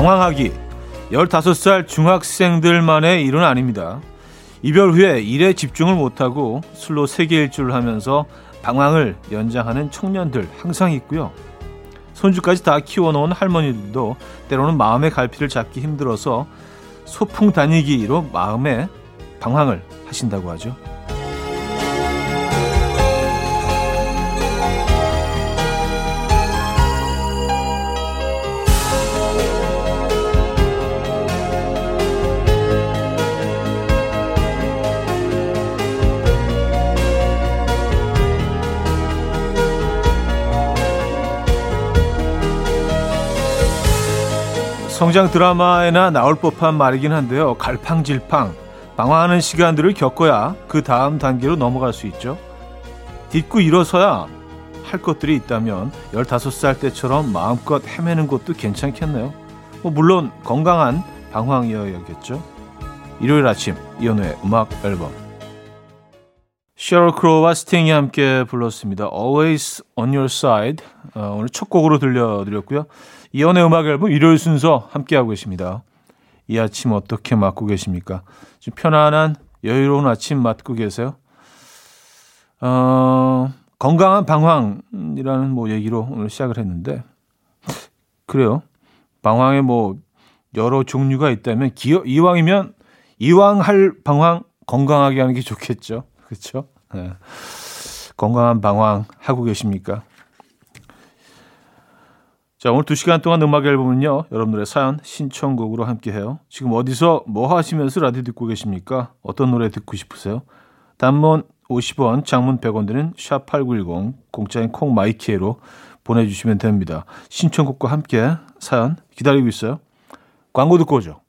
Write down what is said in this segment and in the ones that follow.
방황하기 15살 중학생들만의 일은 아닙니다. 이별 후에 일에 집중을 못하고 술로 세계 일주를 하면서 방황을 연장하는 청년들 항상 있고요. 손주까지 다 키워놓은 할머니들도 때로는 마음의 갈피를 잡기 힘들어서 소풍 다니기로 마음의 방황을 하신다고 하죠. 성장 드라마에나 나올 법한 말이긴 한데요. 갈팡질팡, 방황하는 시간들을 겪어야 그 다음 단계로 넘어갈 수 있죠. 딛고 일어서야 할 것들이 있다면 15살 때처럼 마음껏 헤매는 것도 괜찮겠네요. 뭐 물론 건강한 방황이어야겠죠. 일요일 아침 이연우의 음악 앨범 셰럴 크로와 스팅이 함께 불렀습니다. Always on your side 어, 오늘 첫 곡으로 들려드렸고요. 이연의 음악 앨범 일요일 순서 함께하고 계십니다. 이 아침 어떻게 맞고 계십니까? 좀 편안한 여유로운 아침 맞고 계세요? 어, 건강한 방황이라는 뭐 얘기로 오늘 시작을 했는데 그래요. 방황에 뭐 여러 종류가 있다면 기어, 이왕이면 이왕 할 방황 건강하게 하는 게 좋겠죠. 그렇죠? 네. 건강한 방황 하고 계십니까? 자, 오늘 2시간 동안 음악 앨범은요. 여러분들의 사연, 신청곡으로 함께 해요. 지금 어디서 뭐 하시면서 라디오 듣고 계십니까? 어떤 노래 듣고 싶으세요? 단문 50원, 장문 100원 드는 샵8910, 공짜인 콩마이키에로 보내 주시면 됩니다. 신청곡과 함께 사연 기다리고 있어요. 광고 듣고 오죠.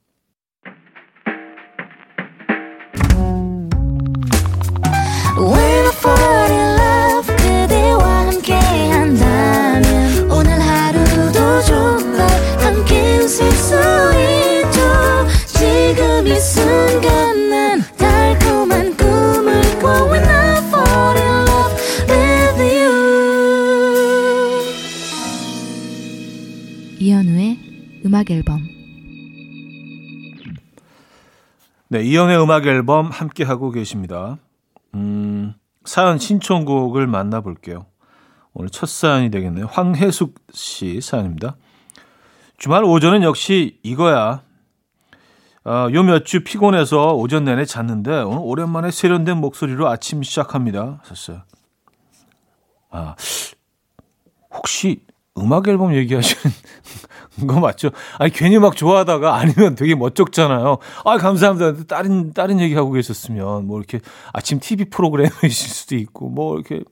네, 이연의 음악 앨범 함께 하고 계십니다. 음, 사연 신청곡을 만나볼게요. 오늘 첫 사연이 되겠네요. 황혜숙 씨 사연입니다. 주말 오전은 역시 이거야. 어, 요몇 주 피곤해서 오전 내내 잤는데 오늘 오랜만에 세련된 목소리로 아침 시작합니다. 하셨어요. 아, 혹시 음악 앨범 얘기하시는 거 맞죠? 아니 괜히 막 좋아하다가 아니면 되게 멋쩍잖아요. 아 감사합니다. 다른 다른 얘기하고 계셨으면 뭐 이렇게 아침 TV 프로그램이실 수도 있고 뭐 이렇게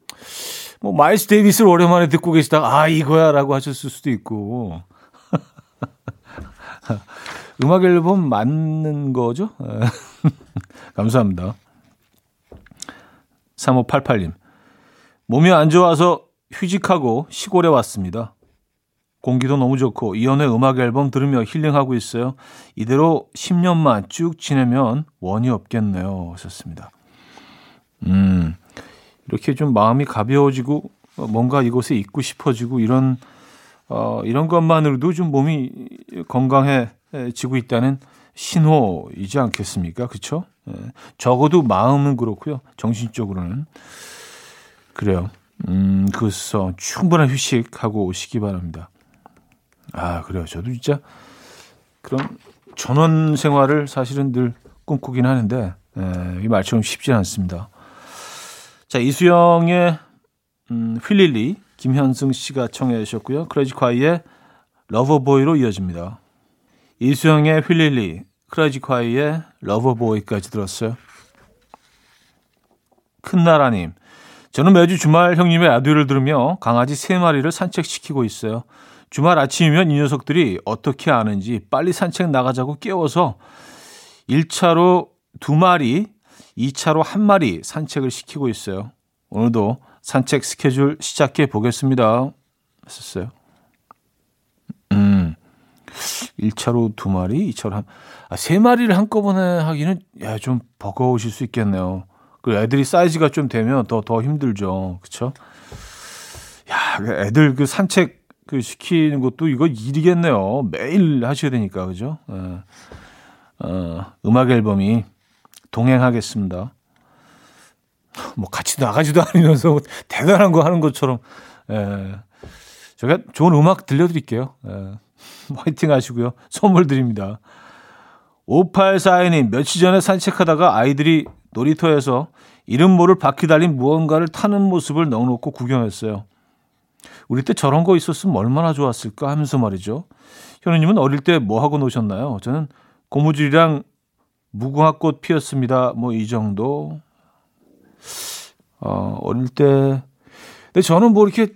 뭐 마일스 데이비스를 오랜만에 듣고 계시다가 아 이거야 라고 하셨을 수도 있고 음악 앨범 맞는 거죠? 감사합니다. 3588님 몸이 안 좋아서 휴직하고 시골에 왔습니다. 공기도 너무 좋고 이연의 음악 앨범 들으며 힐링하고 있어요. 이대로 10년만 쭉 지내면 원이 없겠네요. 하셨습니다. 음, 이렇게 좀 마음이 가벼워지고 뭔가 이곳에 있고 싶어지고 이런 어, 이런 것만으로도 좀 몸이 건강해지고 있다는 신호이지 않겠습니까? 그렇죠? 예, 적어도 마음은 그렇고요. 정신적으로는 그래요. 음, 그래서 충분한 휴식하고 오시기 바랍니다. 아, 그래요. 저도 진짜 그런 전원 생활을 사실은 늘 꿈꾸긴 하는데 에, 이 말처럼 쉽지 않습니다. 자, 이수영의 음, 휠릴리 김현승 씨가 청해 주셨고요. Clazziquai의 Lover Boy로 이어집니다. 이수영의 휠릴리 Clazziquai의 Lover Boy까지 들었어요. 큰나라님, 저는 매주 주말 형님의 라디오를 들으며 강아지 세 마리를 산책시키고 있어요. 주말 아침이면 이 녀석들이 어떻게 아는지 빨리 산책 나가자고 깨워서 1차로 두 마리, 2차로 한 마리 산책을 시키고 있어요. 오늘도 산책 스케줄 시작해 보겠습니다. 했었어요. 음. 1차로 두 마리, 2차로 한, 아, 세 마리를 한꺼번에 하기는, 야, 좀 버거우실 수 있겠네요. 그 애들이 사이즈가 좀 되면 더, 더 힘들죠. 그쵸? 야, 그 애들 그 산책 그 시키는 것도 이거 일이겠네요. 매일 하셔야 되니까 그죠? 어, 어, 음악 앨범이 동행하겠습니다. 뭐 같이 나가지도 않으면서 뭐 대단한 거 하는 것처럼 예. 제가 좋은 음악 들려드릴게요. 예. 화이팅 하시고요. 선물 드립니다. 5842님, 며칠 전에 산책하다가 아이들이 놀이터에서 이름 모를 바퀴 달린 무언가를 타는 모습을 넣어놓고 구경했어요. 우리 때 저런 거 있었으면 얼마나 좋았을까 하면서 말이죠. 현우님은 어릴 때 뭐 하고 노셨나요? 저는 고무줄이랑 무궁화꽃 피었습니다. 뭐 이 정도. 어, 어릴 때. 근데 저는 뭐 이렇게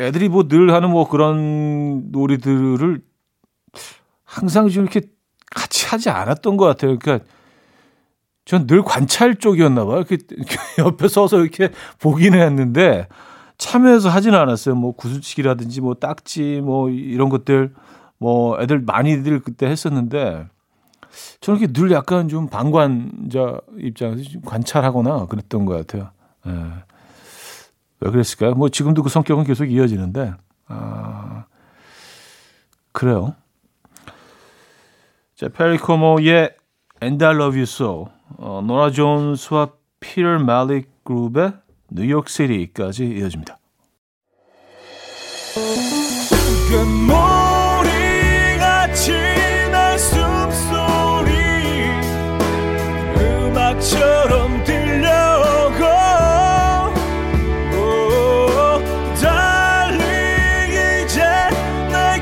애들이 뭐 늘 하는 뭐 그런 놀이들을 항상 좀 이렇게 같이 하지 않았던 것 같아요. 그러니까 전 늘 관찰 쪽이었나 봐요. 이렇게, 옆에 서서 이렇게 보기는 했는데 참여해서 하지는 않았어요. 뭐 구슬치기라든지 뭐 딱지 뭐 이런 것들 뭐 애들 많이들 그때 했었는데 저는 이렇게 늘 약간 좀 방관자 입장에서 좀 관찰하거나 그랬던 것 같아요. 예. 왜 그랬을까요? 뭐 지금도 그 성격은 계속 이어지는데 아 그래요. 자, 페리 코모의 And I Love You So, 어, 노라 존스와 피터 말릭 그룹의 뉴욕시티까지 이어집니다.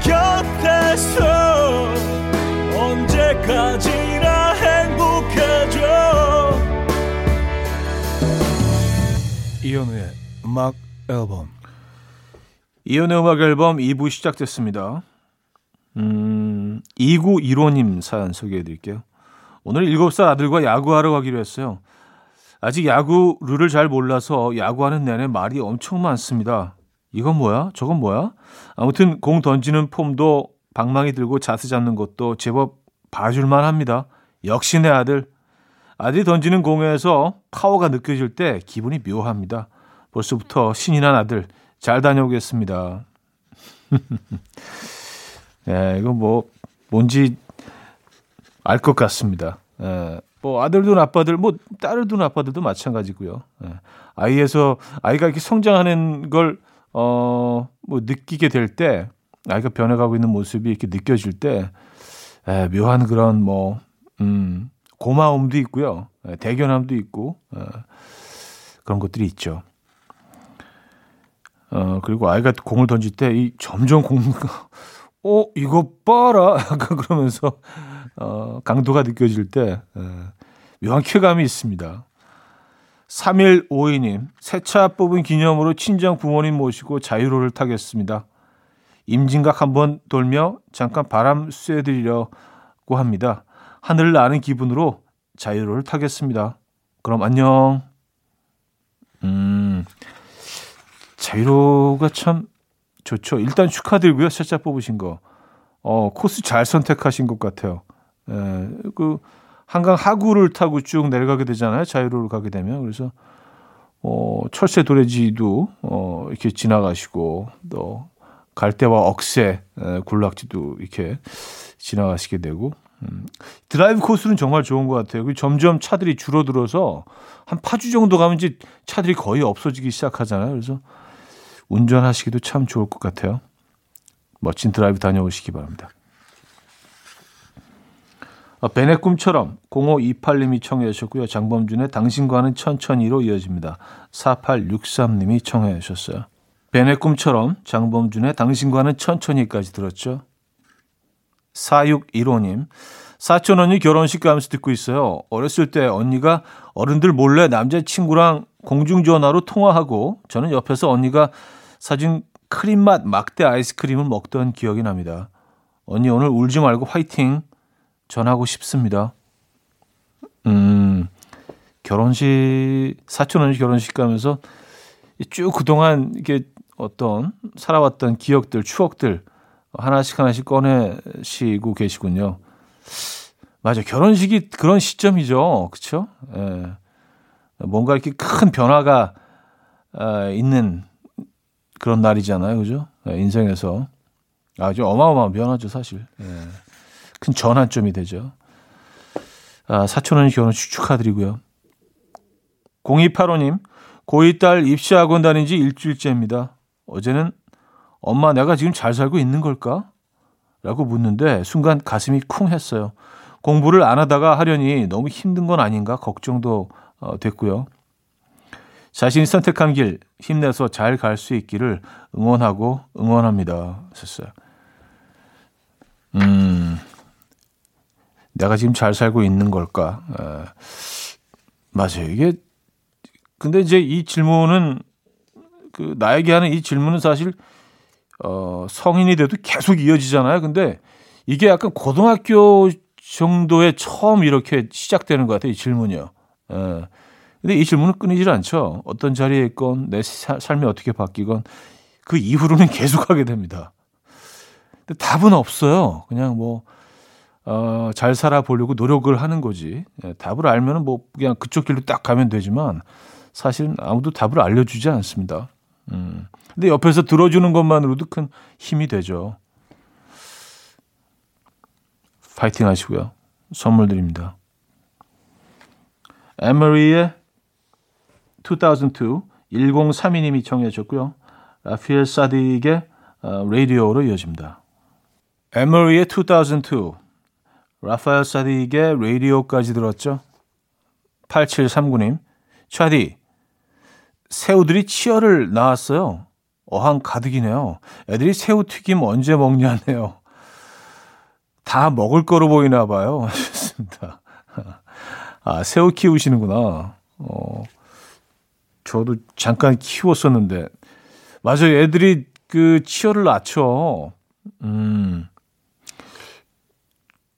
곁에서 언제까지 이현우의 음악 앨범 이현우의 음악 앨범 2부 시작됐습니다. 음, 2915님 사연 소개해 드릴게요. 오늘 7살 아들과 야구하러 가기로 했어요. 아직 야구 룰을 잘 몰라서 야구하는 내내 말이 엄청 많습니다. 이건 뭐야? 저건 뭐야? 아무튼 공 던지는 폼도 방망이 들고 자세 잡는 것도 제법 봐줄만 합니다. 역시 내 아들. 아들이 던지는 공에서 파워가 느껴질 때 기분이 묘합니다. 벌써부터 신이 난 아들 잘 다녀오겠습니다. 예, 이거 뭐 뭔지 알 것 같습니다. 예, 뭐 아들도 아빠들, 뭐 딸도 아빠들도 마찬가지고요. 예, 아이에서 아이가 이렇게 성장하는 걸 어, 뭐 느끼게 될 때, 아이가 변해가고 있는 모습이 이렇게 느껴질 때, 에, 묘한 그런 뭐, 음, 고마움도 있고요. 에, 대견함도 있고, 에, 그런 것들이 있죠. 어, 그리고 아이가 공을 던질 때 이 점점 공, 어, 이거 봐라. 약간 그러면서, 어, 강도가 느껴질 때, 에, 묘한 쾌감이 있습니다. 3152님, 새 차 뽑은 기념으로 친정 부모님 모시고 자유로를 타겠습니다. 임진각 한번 돌며 잠깐 바람 쐬드리려고 합니다. 하늘을 나는 기분으로 자유로를 타겠습니다. 그럼 안녕. 음, 자유로가 참 좋죠. 일단 축하드리고요. 새차 뽑으신 거. 어, 코스 잘 선택하신 것 같아요. 에, 그, 한강 하구를 타고 쭉 내려가게 되잖아요. 자유로를 가게 되면. 그래서, 어, 철새 도래지도, 어, 이렇게 지나가시고, 또, 갈대와 억새, 에, 군락지도 이렇게 지나가시게 되고, 음, 드라이브 코스는 정말 좋은 것 같아요. 점점 차들이 줄어들어서 한 파주 정도 가면 이제 차들이 거의 없어지기 시작하잖아요. 그래서 운전하시기도 참 좋을 것 같아요. 멋진 드라이브 다녀오시기 바랍니다. 아, 벤의 꿈처럼 0528님이 청해 주셨고요. 장범준의 당신과는 천천히로 이어집니다. 4863님이 청해 주셨어요. 벤의 꿈처럼 장범준의 당신과는 천천히까지 들었죠. 4615님. 사촌 언니 결혼식 가면서 듣고 있어요. 어렸을 때 언니가 어른들 몰래 남자친구랑 공중전화로 통화하고 저는 옆에서 언니가 사준 크림맛 막대 아이스크림을 먹던 기억이 납니다. 언니 오늘 울지 말고 화이팅 전하고 싶습니다. 음, 결혼식, 사촌 언니 결혼식 가면서 쭉 그동안 이게 어떤 살아왔던 기억들, 추억들 하나씩 하나씩 꺼내시고 계시군요. 맞아. 결혼식이 그런 시점이죠. 그쵸? 예. 뭔가 이렇게 큰 변화가 어, 있는 그런 날이잖아요. 그죠? 예, 인생에서 아 주 어마어마한 변화죠, 사실. 예. 큰 전환점이 되죠. 아, 사촌언니 결혼 축하드리고요. 0285님, 고2 딸 입시학원 다닌 지 일주일째입니다. 어제는 엄마 내가 지금 잘 살고 있는 걸까? 라고 묻는데 순간 가슴이 쿵 했어요. 공부를 안 하다가 하려니 너무 힘든 건 아닌가 걱정도 어, 됐고요. 자신이 선택한 길 힘내서 잘 갈 수 있기를 응원하고 응원합니다. 하셨어요. 음, 내가 지금 잘 살고 있는 걸까? 에, 맞아요. 이게 근데 이제 이 질문은 그 나에게 하는 이 질문은 사실 어, 성인이 돼도 계속 이어지잖아요. 근데 이게 약간 고등학교 정도에 처음 이렇게 시작되는 것 같아요. 이 질문이요. 예. 근데 이 질문은 끊이질 않죠. 어떤 자리에 있건 내 사, 삶이 어떻게 바뀌건 그 이후로는 계속하게 됩니다. 근데 답은 없어요. 그냥 뭐, 어, 잘 살아보려고 노력을 하는 거지. 예, 답을 알면은 뭐 그냥 그쪽 길로 딱 가면 되지만 사실은 아무도 답을 알려주지 않습니다. 음. 근데 옆에서 들어주는 것만으로도 큰 힘이 되죠. 파이팅 하시고요. 선물 드립니다. 에머리의 2002 1032님이 청해 주셨고요. 라피엘 사딕의 라디오로 이어집니다. 에머리의 2002 라파엘 사딕의 라디오까지 들었죠. 8739님 차디 새우들이 치어를 낳았어요. 어항 가득이네요. 애들이 새우 튀김 언제 먹냐네요. 다 먹을 거로 보이나 봐요. 하셨습니다. 아, 새우 키우시는구나. 어, 저도 잠깐 키웠었는데. 맞아요. 애들이 그 치어를 낳죠. 음.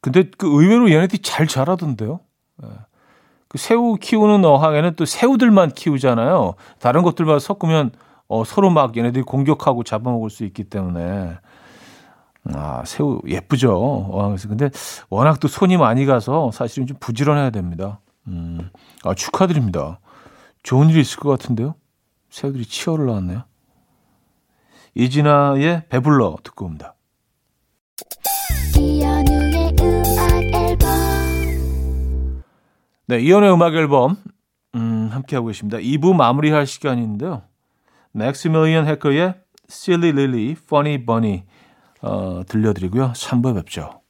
근데 그 의외로 얘네들이 잘 자라던데요. 예. 그 새우 키우는 어항에는 또 새우들만 키우잖아요. 다른 것들만 섞으면 어, 서로 막 얘네들이 공격하고 잡아먹을 수 있기 때문에 아 새우 예쁘죠 어항에서 근데 워낙 또 손이 많이 가서 사실은 좀 부지런해야 됩니다. 음, 아 축하드립니다. 좋은 일이 있을 것 같은데요. 새우들이 치어를 나왔네요. 이진아의 배불러 듣고 옵니다. 네, 이연의 음악 앨범 음, 함께하고 계십니다. 2부 마무리할 시간인데요. Maximilian Hecker의 Silly Lily, Funny Bunny 어, 들려드리고요. 3부에 뵙죠.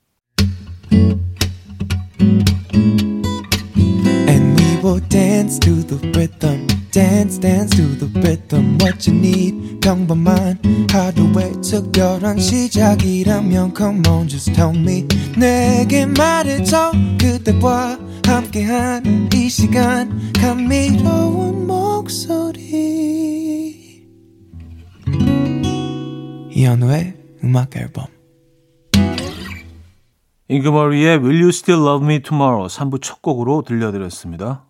Dance to the rhythm. dance dance to the rhythm what you need 평범한 하루의 특별한 시작이라면 come on just tell me 내게 말해줘 그대와 함께한 이 시간 감미로운 목소리 이현우의 음악 앨범 잉그머리의 Will You Still Love Me Tomorrow 3부 첫 곡으로 들려드렸습니다.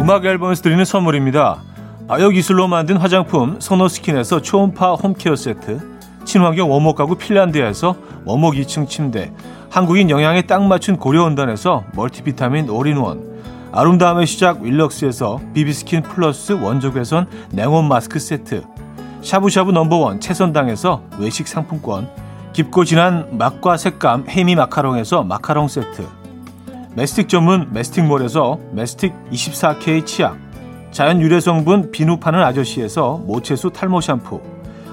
음악 앨범에서 드리는 선물입니다. 바이오기술로 만든 화장품 소노스킨에서 초음파 home care 세트 친환경 원목 가구 핀란드에서 원목 2층 침대 한국인 영양에 딱 맞춘 고려은단에서 멀티비타민 올인원 아름다움의 시작 윌럭스에서 비비스킨 플러스 원적외선 냉온 마스크 세트 샤브샤브 number one 채선당에서 외식 상품권 깊고 진한 맛과 색감 해미 마카롱에서 마카롱 세트 메스틱 전문 메스틱몰에서 메스틱 24K 치약 자연 유래 성분 비누 파는 아저씨에서 모체수 탈모 샴푸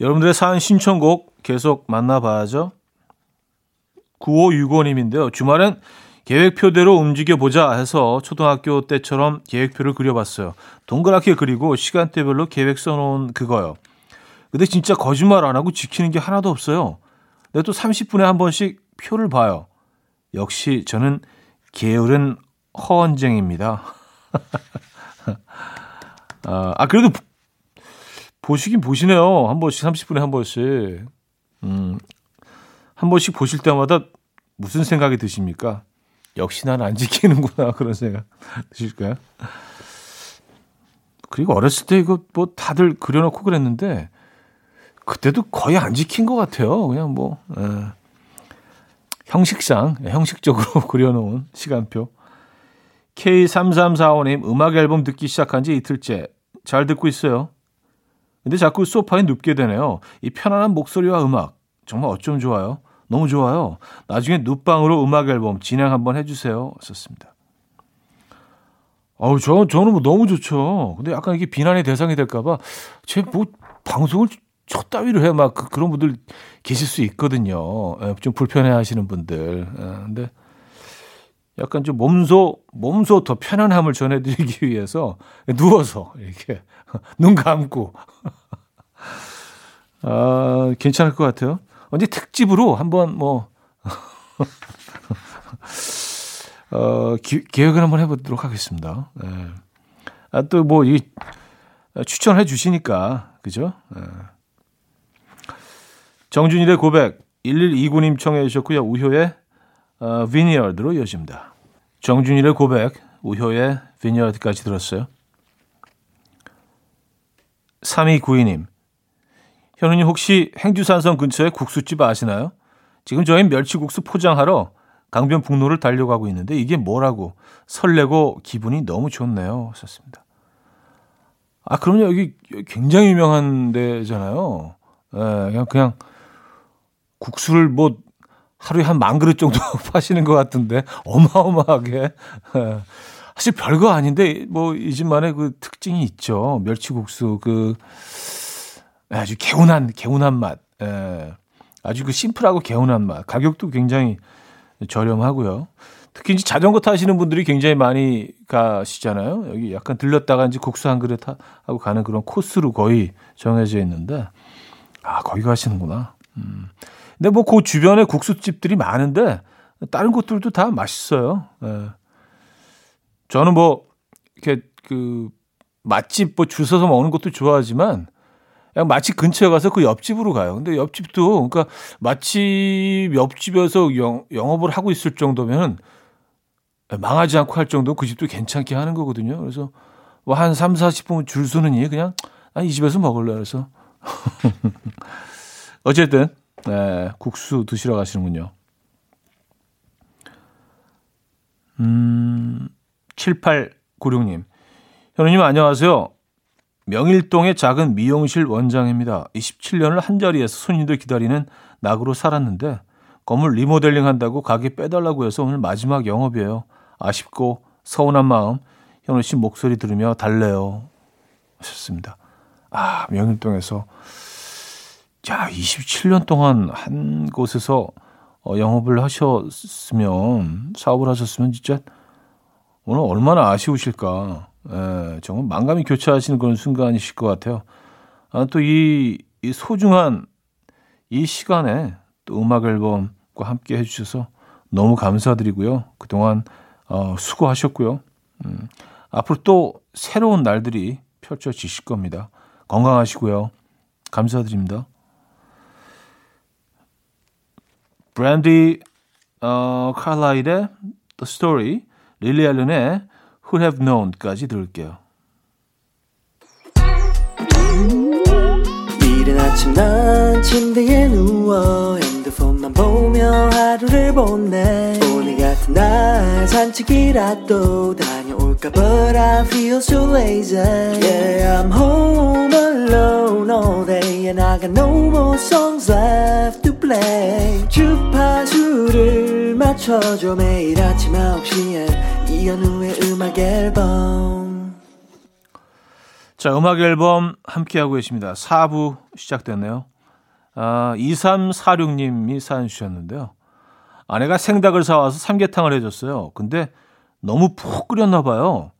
여러분들의 사연 신청곡 계속 만나봐야죠. 9565님인데요. 주말엔 계획표대로 움직여보자 해서 초등학교 때처럼 계획표를 그려봤어요. 동그랗게 그리고 시간대별로 계획 써놓은 그거요. 근데 진짜 거짓말 안 하고 지키는 게 하나도 없어요. 근데 또 30분에 한 번씩 표를 봐요. 역시 저는 게으른 허언쟁입니다. 아, 아, 그래도 보시긴 보시네요. 한 번씩, 30분에 한 번씩. 음, 한 번씩 보실 때마다 무슨 생각이 드십니까? 역시 난 안 지키는구나. 그런 생각 드실까요? 그리고 어렸을 때 이거 뭐 다들 그려놓고 그랬는데, 그때도 거의 안 지킨 것 같아요. 그냥 뭐, 에. 예. 형식상, 형식적으로 그려놓은 시간표. K3345님, 음악 앨범 듣기 시작한 지 이틀째. 잘 듣고 있어요. 근데 자꾸 소파에 눕게 되네요. 이 편안한 목소리와 음악. 정말 어쩜 좋아요. 너무 좋아요. 나중에 눕방으로 음악 앨범 진행 한번 해주세요. 썼습니다. 아우, 저, 저는 뭐 너무 좋죠. 근데 약간 이게 비난의 대상이 될까봐, 제 뭐, 방송을 저 따위로 해. 막 그, 런 분들 계실 수 있거든요. 예, 좀 불편해 하시는 분들. 예, 근데 약간 좀 몸소, 몸소 더 편안함을 전해드리기 위해서 누워서 이렇게 눈 감고. 아, 괜찮을 것 같아요. 언제 특집으로 한번 뭐, 어, 기, 계획을 한번 해보도록 하겠습니다. 네. 아, 또 뭐, 이, 추천해 주시니까, 그죠? 네. 정준일의 고백, 1129님 청해 주셨고요. 우효의 어, Vineyard로 이어집니다. 정준일의 고백, 우효의 Vineyard까지 들었어요. 3292님, 현우님 혹시 행주산성 근처에 국수집 아시나요? 지금 저희 멸치국수 포장하러 강변북로를 달려가고 있는데 이게 뭐라고 설레고 기분이 너무 좋네요. 썼습니다. 아, 그럼요. 여기 굉장히 유명한 데잖아요. 예, 그냥, 그냥 국수를 뭐 하루에 한 만 그릇 정도 파시는 것 같은데 어마어마하게. 예. 사실 별거 아닌데 뭐 이 집만의 그 특징이 있죠. 멸치국수 그 아주 개운한 개운한 맛. 예. 아주 그 심플하고 개운한 맛. 가격도 굉장히 저렴하고요. 특히 이제 자전거 타시는 분들이 굉장히 많이 가시잖아요. 여기 약간 들렀다가 이제 국수 한 그릇 하고 가는 그런 코스로 거의 정해져 있는데 아 거기 가시는구나. 음. 근데 뭐 그 주변에 국수집들이 많은데 다른 곳들도 다 맛있어요. 예. 저는 뭐 이렇게 그 맛집 뭐 줄 서서 먹는 것도 좋아하지만 그냥 맛집 근처에 가서 그 옆집으로 가요. 근데 옆집도 그러니까 맛집 옆집에서 영, 영업을 하고 있을 정도면 망하지 않고 할 정도 그 집도 괜찮게 하는 거거든요. 그래서 뭐 한 3, 40분 줄 서는 이 그냥 아, 이 집에서 먹을래 그래서 어쨌든 네, 국수 드시러 가시는군요. 음, 7896님. 현우님 안녕하세요. 명일동의 작은 미용실 원장입니다. 27년을 한자리에서 손님들 기다리는 낙으로 살았는데 건물 리모델링 한다고 가게 빼달라고 해서 오늘 마지막 영업이에요. 아쉽고 서운한 마음 현우 씨 목소리 들으며 달래요. 하셨습니다. 아, 명일동에서 야, 27년 동안 한 곳에서 어, 영업을 하셨으면 사업을 하셨으면 진짜 오늘 얼마나 아쉬우실까. 예, 정말 만감이 교차하시는 그런 순간이실 것 같아요. 아, 또이 이 소중한 이 시간에 또 음악 앨범과 함께 해주셔서 너무 감사드리고요. 그동안 어, 수고하셨고요. 음, 앞으로 또 새로운 날들이 펼쳐지실 겁니다. 건강하시고요. 감사드립니다. 브랜디 어, 칼라일의 The Story, 릴리 알렌의 Who Have Known까지 들을게요. 이른 아침 난 침대에 누워 핸드폰만 보며 하루를 보내 오늘 같은 날 산책이라도 다녀올까 But I feel so lazy Yeah I'm home alone all day And I got no more songs left play 주파수를 맞춰줘 매일 아침 9시에 이현우의 음악 앨범 자 음악 앨범 함께하고 계십니다 4부 시작됐네요 아, 2346님이 사연 주셨는데요. 아내가 생닭을 사와서 삼계탕을 해줬어요. 근데 너무 푹 끓였나 봐요.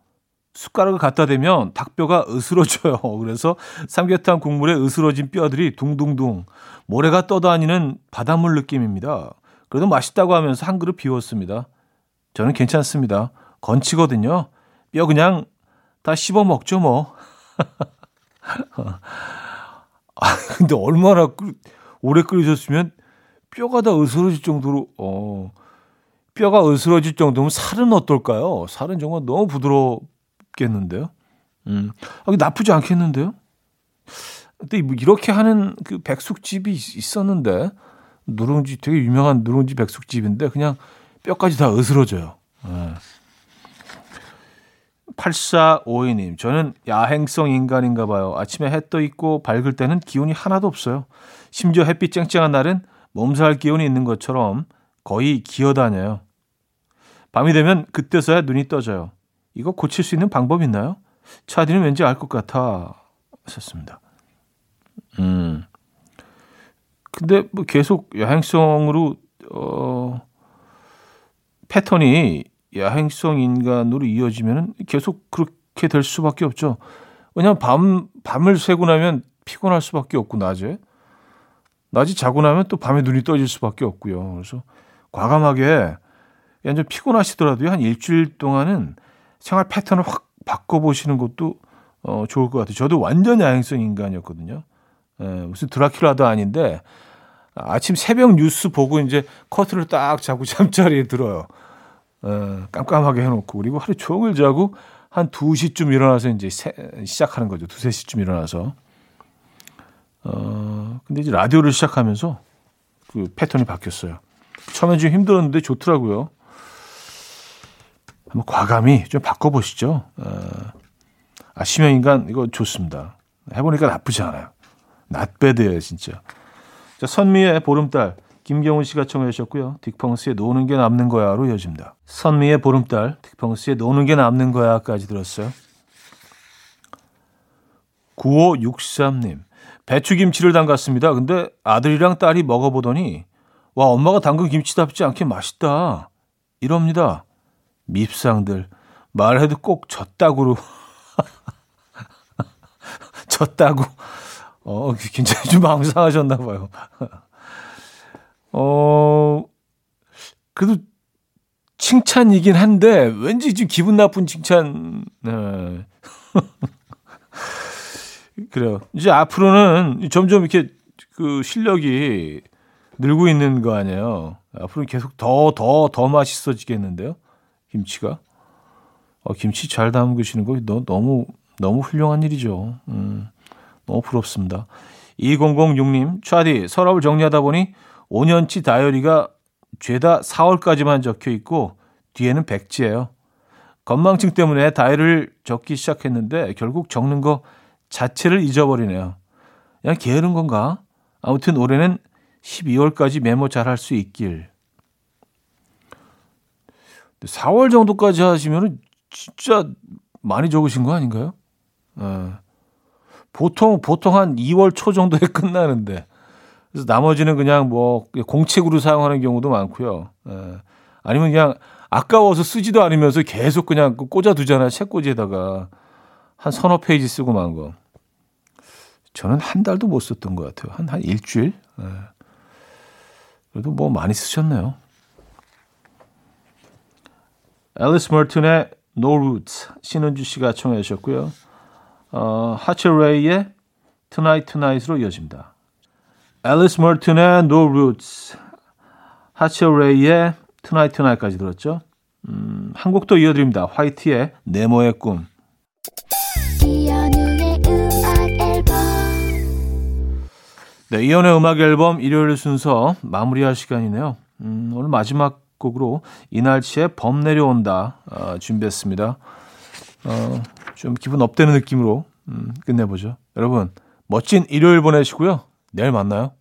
숟가락을 갖다 대면 닭뼈가 으스러져요. 그래서 삼계탕 국물에 으스러진 뼈들이 둥둥둥 모래가 떠다니는 바닷물 느낌입니다. 그래도 맛있다고 하면서 한 그릇 비웠습니다. 저는 괜찮습니다. 건치거든요. 뼈 그냥 다 씹어 먹죠 뭐. 아 근데 얼마나 끓, 오래 끓이셨으면 뼈가 다 으스러질 정도로 어 뼈가 으스러질 정도면 살은 어떨까요? 살은 정말 너무 부드 럽겠는데요. 음, 아, 나쁘지 않겠는데요? 근데 뭐 이렇게 하는 그 백숙집이 있었는데 누룽지 되게 유명한 누룽지 백숙집인데 그냥 뼈까지 다 으스러져요. 네. 8452님, 저는 야행성 인간인가 봐요. 아침에 해 떠 있고 밝을 때는 기운이 하나도 없어요. 심지어 햇빛 쨍쨍한 날은 몸살 기운이 있는 것처럼 거의 기어다녀요. 밤이 되면 그때서야 눈이 떠져요. 이거 고칠 수 있는 방법 있나요? 차디는 왠지 알 것 같아. 하셨습니다. 음. 근데 뭐 계속 야행성으로, 어, 패턴이 야행성 인간으로 이어지면 계속 그렇게 될 수밖에 없죠. 왜냐하면 밤, 밤을 새고 나면 피곤할 수밖에 없고, 낮에. 낮에 자고 나면 또 밤에 눈이 떠질 수밖에 없고요. 그래서 과감하게 완전 피곤하시더라도요. 한 일주일 동안은 생활 패턴을 확 바꿔보시는 것도 어, 좋을 것 같아요. 저도 완전 야행성 인간이었거든요. 에, 예, 무슨 드라큘라도 아닌데 아침 새벽 뉴스 보고 이제 커트를 딱 자고 잠자리에 들어요. 어, 깜깜하게 해놓고 그리고 하루 종일 자고 한 2시쯤 일어나서 이제 세, 시작하는 거죠. 2, 3시쯤 일어나서. 어, 근데 이제 라디오를 시작하면서 그 패턴이 바뀌었어요. 처음엔 좀 힘들었는데 좋더라고요. 한번 과감히 좀 바꿔보시죠. 어, 아, 심형인간 이거 좋습니다. 해보니까 나쁘지 않아요. 낫배드예요 진짜. 자, 선미의 보름달. 김경훈 씨가 청해 주셨고요. 딕펑스의 노는 게 남는 거야로 이어집니다. 선미의 보름달, 딕펑스의 노는 게 남는 거야까지 들었어요. 9563님. 배추김치를 담갔습니다. 근데 아들이랑 딸이 먹어보더니 와 엄마가 담근 김치답지 않게 맛있다. 이럽니다. 밉상들. 말해도 꼭 졌다구로. 졌다고. 어, 굉장히 좀 마음 상하셨나 봐요. 어, 그래도 칭찬이긴 한데, 왠지 좀 기분 나쁜 칭찬, 네. 그래요. 이제 앞으로는 점점 이렇게 그 실력이 늘고 있는 거 아니에요. 앞으로 계속 더, 더, 더 맛있어지겠는데요? 김치가. 어, 김치 잘 담그시는 거 너무, 너무 훌륭한 일이죠. 음, 너무 부럽습니다. 2006님, 차디, 서랍을 정리하다 보니 5년치 다이어리가 죄다 4월까지만 적혀 있고 뒤에는 백지예요. 건망증 때문에 다이어리를 적기 시작했는데 결국 적는 거 자체를 잊어버리네요. 그냥 게으른 건가? 아무튼 올해는 12월까지 메모 잘 할 수 있길. 4월 정도까지 하시면 진짜 많이 적으신 거 아닌가요? 예. 보통, 보통 한 2월 초 정도에 끝나는데. 그래서 나머지는 그냥 뭐 공책으로 사용하는 경우도 많고요. 예. 아니면 그냥 아까워서 쓰지도 않으면서 계속 그냥 꽂아두잖아요. 책꽂이에다가. 한 서너 페이지 쓰고 만 거. 저는 한 달도 못 썼던 것 같아요. 한, 한 일주일? 예. 그래도 뭐 많이 쓰셨네요. 앨리스 머튼의 No Roots 신은주 씨가 청해 주셨고요. 어, Hot Chelle Rae의 Tonight Tonight으로 이어집니다. 앨리스 머튼의 No Roots, Hot Chelle Rae의 Tonight Tonight까지 들었죠. 음, 한 곡 더 이어드립니다. 화이트의 네모의 꿈. 네, 이연의 음악 앨범 일요일 순서 마무리할 시간이네요. 음, 오늘 마지막 곡으로 이날치의 범 내려온다 어, 준비했습니다. 어, 좀 기분 업되는 느낌으로 음, 끝내보죠. 여러분 멋진 일요일 보내시고요. 내일 만나요.